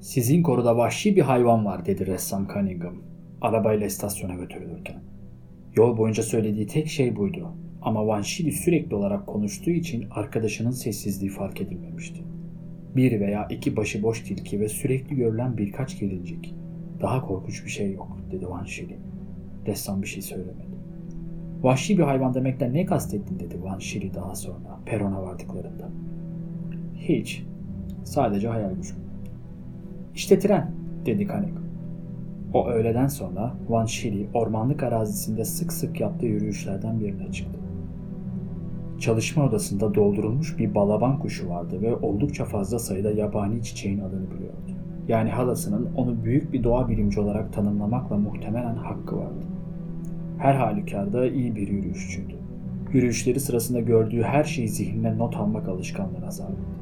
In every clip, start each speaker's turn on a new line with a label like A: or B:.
A: Sizin koruda vahşi bir hayvan var dedi ressam Cunningham arabayla istasyona götürülürken. Yol boyunca söylediği tek şey buydu. Ama Vanşili sürekli olarak konuştuğu için arkadaşının sessizliği fark edilmemişti. Bir veya iki başıboş tilki ve sürekli görülen birkaç gelincik. Daha korkunç bir şey yok dedi Vanşili. Ressam bir şey söylemedi. Vahşi bir hayvan demekten ne kastettin dedi Vanşili daha sonra perona vardıklarında. Hiç. Sadece hayal gücüm. İşte tren dedi Kanek. O öğleden sonra Van Shili ormanlık arazisinde sık sık yaptığı yürüyüşlerden birine çıktı. Çalışma odasında doldurulmuş bir balaban kuşu vardı ve oldukça fazla sayıda yabani çiçeğin adını biliyordu. Yani halasının onu büyük bir doğa bilimci olarak tanımlamakla muhtemelen hakkı vardı. Her halükarda iyi bir yürüyüşçüydü. Yürüyüşleri sırasında gördüğü her şeyi zihnine not almak alışkanlığına sahipti.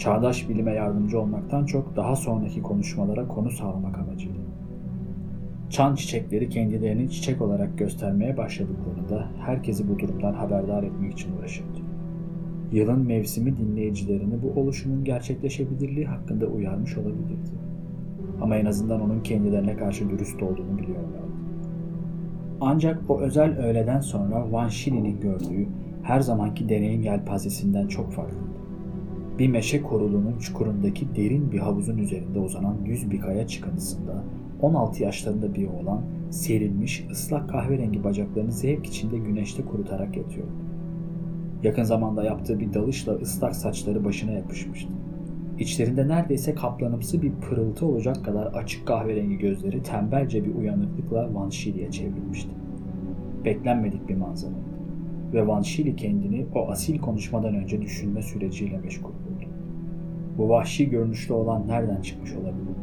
A: Çağdaş bilime yardımcı olmaktan çok daha sonraki konuşmalara konu sağlamak amacıyla. Çan çiçekleri kendilerini çiçek olarak göstermeye başladıklarında herkesi bu durumdan haberdar etmek için uğraşırdı. Yılın mevsimi dinleyicilerini bu oluşumun gerçekleşebilirliği hakkında uyarmış olabilirdi. Ama en azından onun kendilerine karşı dürüst olduğunu biliyorlardı. Ancak o özel öğleden sonra Van Shili'nin gördüğü her zamanki deneyim yelpazesinden çok farklıydı. Bir meşe koruluğunun çukurundaki derin bir havuzun üzerinde uzanan düz bir kaya çıkıntısında 16 yaşlarında bir oğlan serilmiş ıslak kahverengi bacaklarını zevk içinde güneşte kurutarak yatıyordu. Yakın zamanda yaptığı bir dalışla ıslak saçları başına yapışmıştı. İçlerinde neredeyse kaplanımsı bir pırıltı olacak kadar açık kahverengi gözleri tembelce bir uyanıklıkla Van Shili'ye çevrilmişti. Beklenmedik bir manzaraydı ve Van Shili kendini o asil konuşmadan önce düşünme süreciyle meşgul. Bu vahşi görünüşlü olan nereden çıkmış olabilir?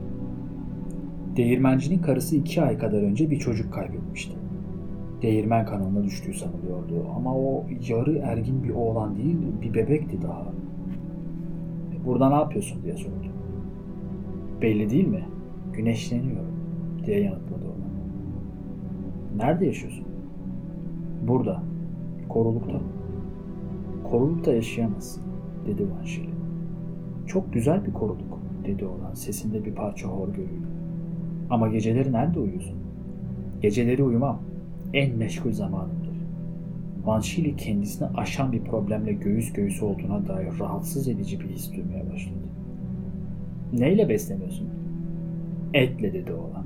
A: Değirmencinin karısı iki ay kadar önce bir çocuk kaybetmişti. Değirmen kanalına düştüğü sanılıyordu ama o yarı ergin bir oğlan değil bir bebekti daha. Burada ne yapıyorsun diye sordu. Belli değil mi? Güneşleniyorum diye yanıtladı oğlan. Nerede yaşıyorsun? Burada. Korulukta. Korulukta yaşayamazsın dedi Vanşili. Çok güzel bir koruluk dedi oğlan sesinde bir parça hor görüldü. Ama geceleri nerede uyuyorsun? Geceleri uyumam. En meşgul zamanımdır. Vanşili kendisini aşan bir problemle göğüs göğüs olduğuna dair rahatsız edici bir his duymaya başladı. Neyle besleniyorsun? Etle dedi oğlan.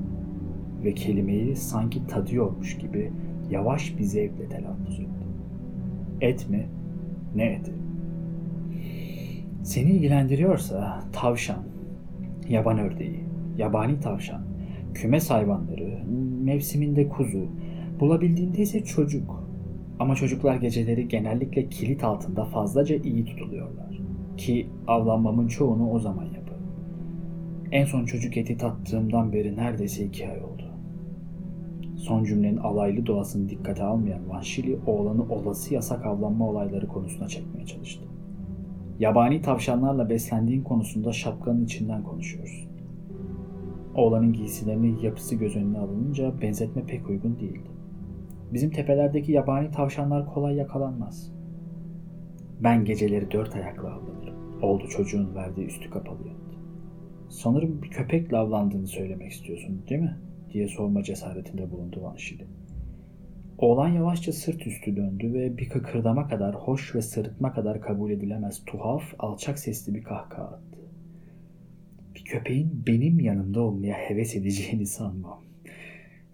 A: Ve kelimeyi sanki tadıyormuş gibi yavaş bir zevkle telaffuz etti. Et mi? Ne eti? Seni ilgilendiriyorsa tavşan, yaban ördeği, yabani tavşan, kümes hayvanları, mevsiminde kuzu, bulabildiğinde ise çocuk. Ama çocuklar geceleri genellikle kilit altında fazlaca iyi tutuluyorlar. Ki avlanmamın çoğunu o zaman yaparım. En son çocuk eti tattığımdan beri neredeyse iki ay oldu. Son cümlenin alaylı doğasını dikkate almayan Vanşili oğlanı olası yasak avlanma olayları konusuna çekmeye çalıştı. Yabani tavşanlarla beslendiğin konusunda şapkanın içinden konuşuyoruz. Oğlanın giysilerinin yapısı göz önüne alınınca benzetme pek uygun değildi. Bizim tepelerdeki yabani tavşanlar kolay yakalanmaz. Ben geceleri dört ayakla avlanırım. Oldu çocuğun verdiği üstü kapalı yanıt. Sanırım bir köpekle avlandığını söylemek istiyorsun değil mi? diye sorma cesaretinde bulundu Vanşili. Oğlan yavaşça sırt üstü döndü ve bir kıkırdama kadar hoş ve sırıtma kadar kabul edilemez tuhaf, alçak sesli bir kahkaha attı. Bir köpeğin benim yanımda olmaya heves edeceğini sanmam.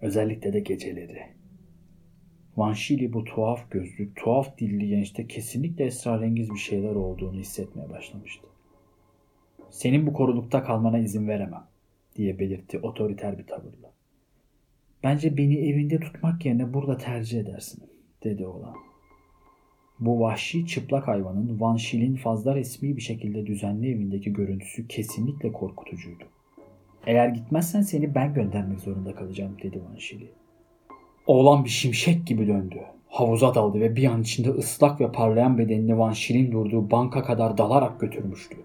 A: Özellikle de geceleri. Vanşili bu tuhaf gözlü, tuhaf dilli gençte kesinlikle esrarengiz bir şeyler olduğunu hissetmeye başlamıştı. Senin bu korulukta kalmana izin veremem diye belirtti otoriter bir tavırla. Bence beni evinde tutmak yerine burada tercih edersin dedi oğlan. Bu vahşi çıplak hayvanın Van Shil'in fazla resmi bir şekilde düzenli evindeki görüntüsü kesinlikle korkutucuydu. Eğer gitmezsen seni ben göndermek zorunda kalacağım dedi Van Shil'i. Oğlan bir şimşek gibi döndü. Havuza daldı ve bir an içinde ıslak ve parlayan bedenini Van Shil'in durduğu banka kadar dalarak götürmüştü.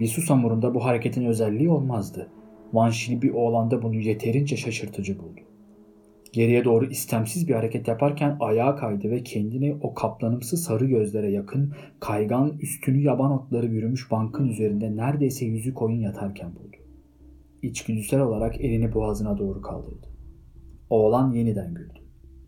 A: Bir susamurunda bu hareketin özelliği olmazdı. Van Shil bir oğlanda bunu yeterince şaşırtıcı buldu. Geriye doğru istemsiz bir hareket yaparken ayağa kaydı ve kendini o kaplanımsı sarı gözlere yakın, kaygan, üstünü yaban otları bürümüş bankın üzerinde neredeyse yüzü koyun yatarken buldu. içgüdüsel olarak elini boğazına doğru kaldırdı. Oğlan yeniden güldü.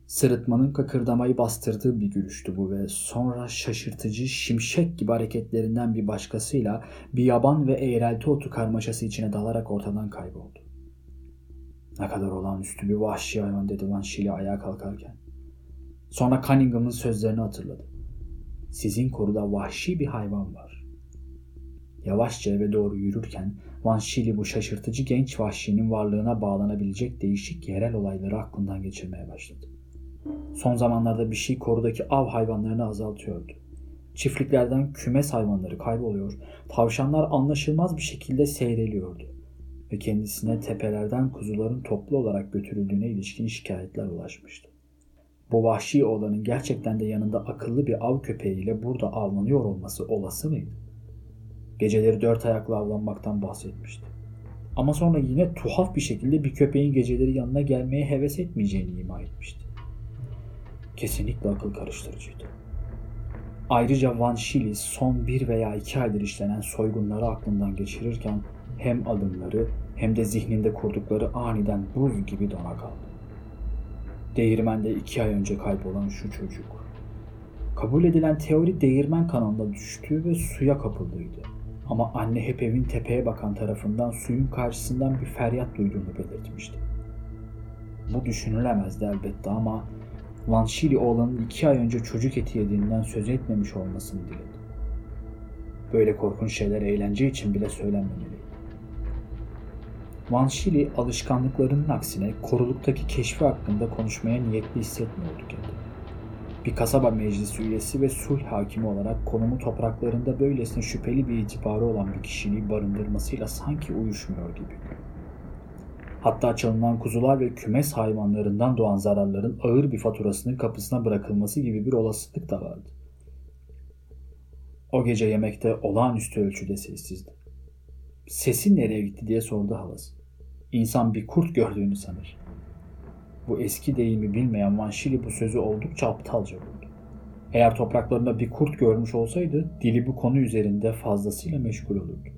A: Sırıtmanın kakırdamayı bastırdığı bir gülüştü bu ve sonra şaşırtıcı şimşek gibi hareketlerinden bir başkasıyla bir yaban ve eğrelti otu karmaşası içine dalarak ortadan kayboldu. Ne kadar olağanüstü bir vahşi hayvan dedi Van Shili ayağa kalkarken. Sonra Cunningham'ın sözlerini hatırladı. Sizin koruda vahşi bir hayvan var. Yavaşça eve doğru yürürken Van Shili bu şaşırtıcı genç vahşinin varlığına bağlanabilecek değişik yerel olayları aklından geçirmeye başladı. Son zamanlarda bir şey korudaki av hayvanlarını azaltıyordu. Çiftliklerden kümes hayvanları kayboluyor, tavşanlar anlaşılmaz bir şekilde seyreliyordu ve kendisine tepelerden kuzuların toplu olarak götürüldüğüne ilişkin şikayetler ulaşmıştı. Bu vahşi oğlanın gerçekten de yanında akıllı bir av köpeğiyle burada avlanıyor olması olası mıydı? Geceleri dört ayakla avlanmaktan bahsetmişti. Ama sonra yine tuhaf bir şekilde bir köpeğin geceleri yanına gelmeye heves etmeyeceğini ima etmişti. Kesinlikle akıl karıştırıcıydı. Ayrıca Van Shili son bir veya iki aydır işlenen soygunları aklından geçirirken hem adımları hem de zihninde kurdukları aniden buz gibi dona kaldı. Değirmende iki ay önce kaybolan şu çocuk. Kabul edilen teori değirmen kanalına düştüğü ve suya kapıldığıydı. Ama anne hep evin tepeye bakan tarafından suyun karşısından bir feryat duyduğunu belirtmişti. Bu düşünülemezdi elbette ama Van Shili oğlanın iki ay önce çocuk eti yediğinden söz etmemiş olmasını diledi. Böyle korkunç şeyler eğlence için bile söylenmemeliydi. Van Shili alışkanlıklarının aksine koruluktaki keşfi hakkında konuşmaya niyetli hissetmiyordu kendini. Bir kasaba meclisi üyesi ve sulh hakimi olarak konumu topraklarında böylesine şüpheli bir itibarı olan bir kişiliği barındırmasıyla sanki uyuşmuyor gibi. Hatta çalınan kuzular ve kümes hayvanlarından doğan zararların ağır bir faturasının kapısına bırakılması gibi bir olasılık da vardı. O gece yemekte olağanüstü ölçüde sessizdi. Sesin nereye gitti diye sordu halası. İnsan bir kurt gördüğünü sanır. Bu eski deyimi bilmeyen Vanşili bu sözü oldukça aptalca buldu. Eğer topraklarında bir kurt görmüş olsaydı dili bu konu üzerinde fazlasıyla meşgul olurdu.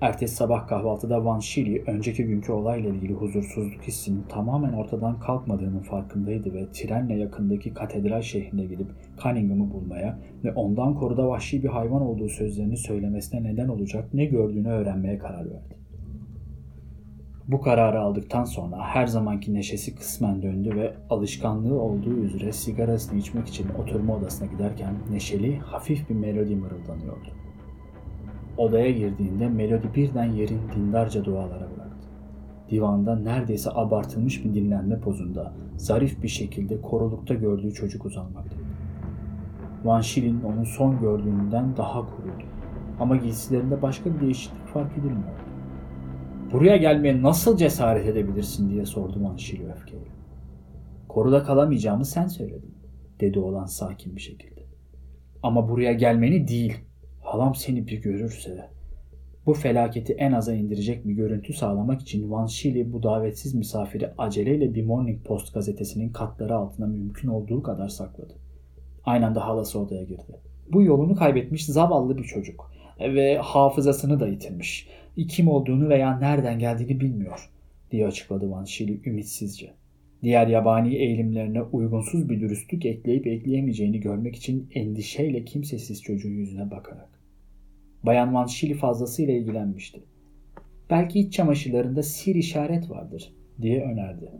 A: Ertesi sabah kahvaltıda Van Shili önceki günkü olayla ilgili huzursuzluk hissinin tamamen ortadan kalkmadığının farkındaydı ve trenle yakındaki katedral şehrine gidip Cunningham'ı bulmaya ve ondan koruda vahşi bir hayvan olduğu sözlerini söylemesine neden olacak ne gördüğünü öğrenmeye karar verdi. Bu kararı aldıktan sonra her zamanki neşesi kısmen döndü ve alışkanlığı olduğu üzere sigarasını içmek için oturma odasına giderken neşeli, hafif bir melodi mırıldanıyordu. Odaya girdiğinde melodi birden yerin dindarca dualara bıraktı. Divanda neredeyse abartılmış bir dinlenme pozunda zarif bir şekilde korulukta gördüğü çocuk uzanmaktaydı. Van Shilin onu son gördüğünden daha kuruydu. Ama giysilerinde başka bir değişiklik fark edilmiyordu. Buraya gelmeye nasıl cesaret edebilirsin diye sordu Van Shili öfkeyle. Koruda kalamayacağımı sen söyledin, dedi oğlan sakin bir şekilde. Ama buraya gelmeni değil, Halam seni bir görürse bu felaketi en aza indirecek bir görüntü sağlamak için Van Shili bu davetsiz misafiri aceleyle bir Morning Post gazetesinin katları altına mümkün olduğu kadar sakladı. Aynı anda halası odaya girdi. Bu yolunu kaybetmiş zavallı bir çocuk ve hafızasını da yitirmiş. Kim olduğunu veya nereden geldiğini bilmiyor diye açıkladı Van Shili ümitsizce. Diğer yabani eğilimlerine uygunsuz bir dürüstlük ekleyip ekleyemeyeceğini görmek için endişeyle kimsesiz çocuğun yüzüne bakarak. Bayan Van Shili fazlasıyla ilgilenmişti. Belki iç çamaşırlarında sir işaret vardır diye önerdi.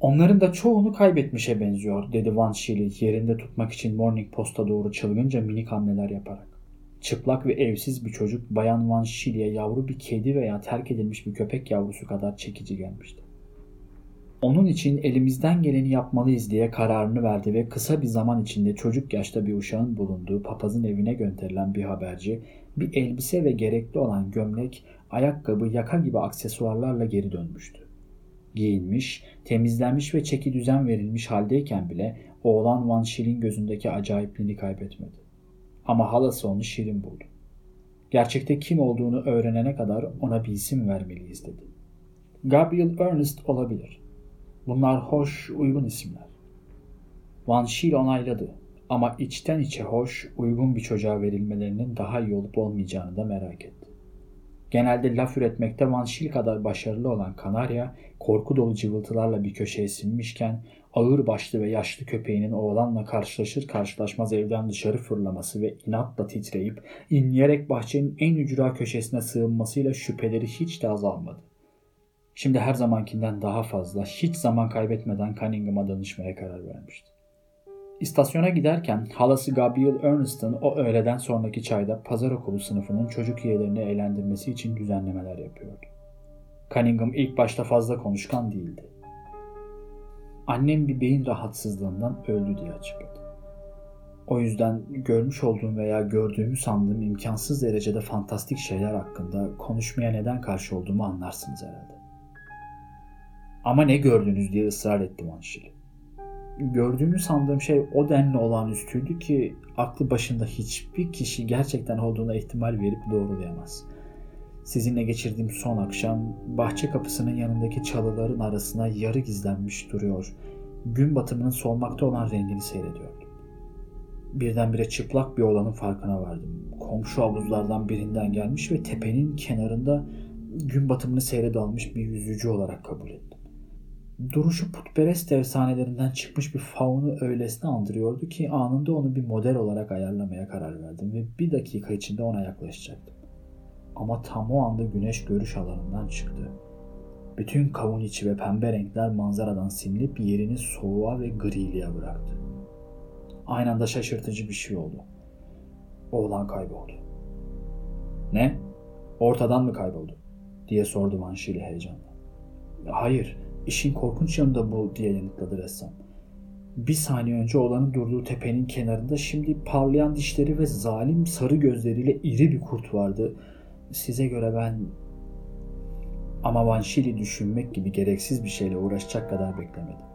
A: Onların da çoğunu kaybetmişe benziyor dedi Van Shili yerinde tutmak için Morning Post'a doğru çılgınca minik hamleler yaparak. Çıplak ve evsiz bir çocuk Bayan Van Shili'ye yavru bir kedi veya terk edilmiş bir köpek yavrusu kadar çekici gelmişti. Onun için elimizden geleni yapmalıyız diye kararını verdi ve kısa bir zaman içinde çocuk yaşta bir uşağın bulunduğu papazın evine gönderilen bir haberci bir elbise ve gerekli olan gömlek, ayakkabı, yaka gibi aksesuarlarla geri dönmüştü. Giyinmiş, temizlenmiş ve çeki düzen verilmiş haldeyken bile oğlan Van Şil'in gözündeki acayipliğini kaybetmedi. Ama halası onu şirin buldu. Gerçekte kim olduğunu öğrenene kadar ona bir isim vermeliyiz dedi. Gabriel Ernest olabilir. Bunlar hoş, uygun isimler. Van Schiel onayladı ama içten içe hoş, uygun bir çocuğa verilmelerinin daha iyi olup olmayacağını da merak etti. Genelde laf üretmekte Van Schill kadar başarılı olan Kanarya, korku dolu cıvıltılarla bir köşeye sinmişken ağır başlı ve yaşlı köpeğinin oğlanla karşılaşır karşılaşmaz evden dışarı fırlaması ve inatla titreyip inleyerek bahçenin en ücra köşesine sığınmasıyla şüpheleri hiç de azalmadı. Şimdi her zamankinden daha fazla hiç zaman kaybetmeden Cunningham'a danışmaya karar vermişti. İstasyona giderken halası Gabriel Ernest'ın o öğleden sonraki çayda pazar okulu sınıfının çocuk üyelerini eğlendirmesi için düzenlemeler yapıyordu. Cunningham ilk başta fazla konuşkan değildi. Annem bir beyin rahatsızlığından öldü diye açıkladı. O yüzden görmüş olduğum veya gördüğümü sandığım imkansız derecede fantastik şeyler hakkında konuşmaya neden karşı olduğumu anlarsınız herhalde. Ama ne gördünüz diye ısrar etti Manşili gördüğümü sandığım şey o denli olağanüstüydü ki aklı başında hiçbir kişi gerçekten olduğuna ihtimal verip doğrulayamaz. Sizinle geçirdiğim son akşam bahçe kapısının yanındaki çalıların arasına yarı gizlenmiş duruyor. Gün batımının solmakta olan rengini seyrediyordum. Birdenbire çıplak bir olanın farkına vardım. Komşu havuzlardan birinden gelmiş ve tepenin kenarında gün batımını seyredalmış bir yüzücü olarak kabul ettim. Duruşu putperest efsanelerinden çıkmış bir faunu öylesine andırıyordu ki anında onu bir model olarak ayarlamaya karar verdim ve bir dakika içinde ona yaklaşacaktım. Ama tam o anda güneş görüş alanından çıktı. Bütün kavun içi ve pembe renkler manzaradan silinip yerini soğuğa ve griliğe bıraktı. Aynı anda şaşırtıcı bir şey oldu. Oğlan kayboldu. Ne? Ortadan mı kayboldu? diye sordu Vanşili heyecanla. Hayır, İşin korkunç yanı da bu diye yanıtladı ressam. Bir saniye önce olanın durduğu tepenin kenarında şimdi parlayan dişleri ve zalim sarı gözleriyle iri bir kurt vardı. Size göre ben ama Vanşili düşünmek gibi gereksiz bir şeyle uğraşacak kadar beklemedim.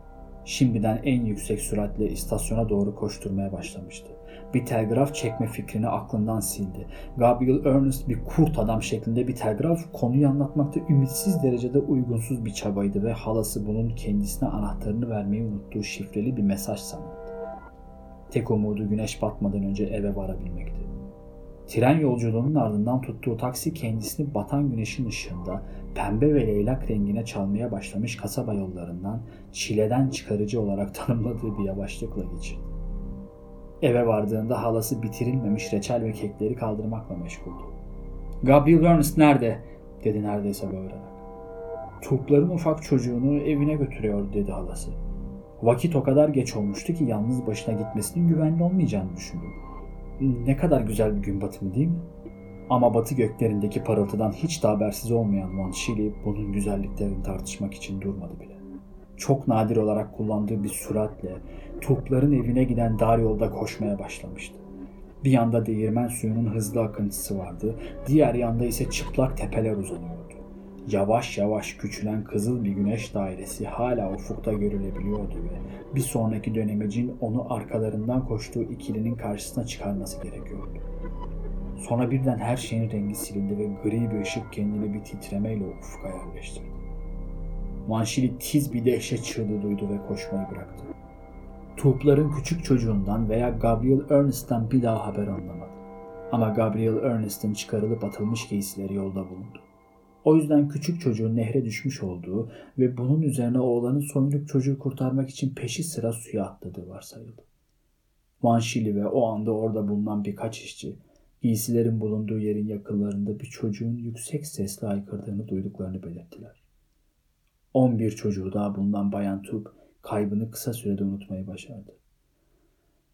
A: Şimdiden en yüksek süratle istasyona doğru koşturmaya başlamıştı bir telgraf çekme fikrini aklından sildi. Gabriel Ernest bir kurt adam şeklinde bir telgraf konuyu anlatmakta ümitsiz derecede uygunsuz bir çabaydı ve halası bunun kendisine anahtarını vermeyi unuttuğu şifreli bir mesaj sanırdı. Tek umudu güneş batmadan önce eve varabilmekti. Tren yolculuğunun ardından tuttuğu taksi kendisini batan güneşin ışığında pembe ve leylak rengine çalmaya başlamış kasaba yollarından çileden çıkarıcı olarak tanımladığı bir yavaşlıkla geçirdi. Eve vardığında halası bitirilmemiş reçel ve kekleri kaldırmakla meşguldü. Gabriel Ernest nerede? dedi neredeyse bağırarak. Turpların ufak çocuğunu evine götürüyor dedi halası. Vakit o kadar geç olmuştu ki yalnız başına gitmesinin güvenli olmayacağını düşündüm. Ne kadar güzel bir gün batımı değil mi? Ama batı göklerindeki parıltıdan hiç de habersiz olmayan Van Shili bunun güzelliklerini tartışmak için durmadı bile çok nadir olarak kullandığı bir süratle Turkların evine giden dar yolda koşmaya başlamıştı. Bir yanda değirmen suyunun hızlı akıntısı vardı, diğer yanda ise çıplak tepeler uzanıyordu. Yavaş yavaş küçülen kızıl bir güneş dairesi hala ufukta görülebiliyordu ve bir sonraki dönemecin onu arkalarından koştuğu ikilinin karşısına çıkarması gerekiyordu. Sonra birden her şeyin rengi silindi ve gri bir ışık kendini bir titremeyle ufka yerleştirdi. Vanşili tiz bir dehşet çığlığı duydu ve koşmayı bıraktı. Turpların küçük çocuğundan veya Gabriel Ernest'tan bir daha haber anlamadı. Ama Gabriel Ernest'ın çıkarılıp atılmış giysileri yolda bulundu. O yüzden küçük çocuğun nehre düşmüş olduğu ve bunun üzerine oğlanın soyunup çocuğu kurtarmak için peşi sıra suya atladığı varsayıldı. Vanşili ve o anda orada bulunan birkaç işçi giysilerin bulunduğu yerin yakınlarında bir çocuğun yüksek sesle aykırdığını duyduklarını belirttiler. 11 çocuğu daha bundan Bayan Tub kaybını kısa sürede unutmayı başardı.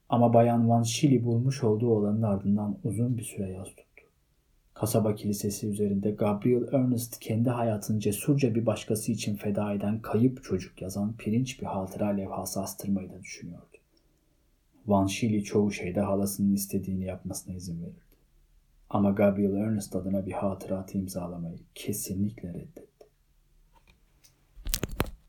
A: Ama Bayan Van Shili bulmuş olduğu olanın ardından uzun bir süre yaz tuttu. Kasaba kilisesi üzerinde Gabriel Ernest kendi hayatını cesurca bir başkası için feda eden kayıp çocuk yazan pirinç bir hatıra levhası astırmayı da düşünüyordu. Van Shili çoğu şeyde halasının istediğini yapmasına izin verirdi. Ama Gabriel Ernest adına bir hatıratı imzalamayı kesinlikle reddetti.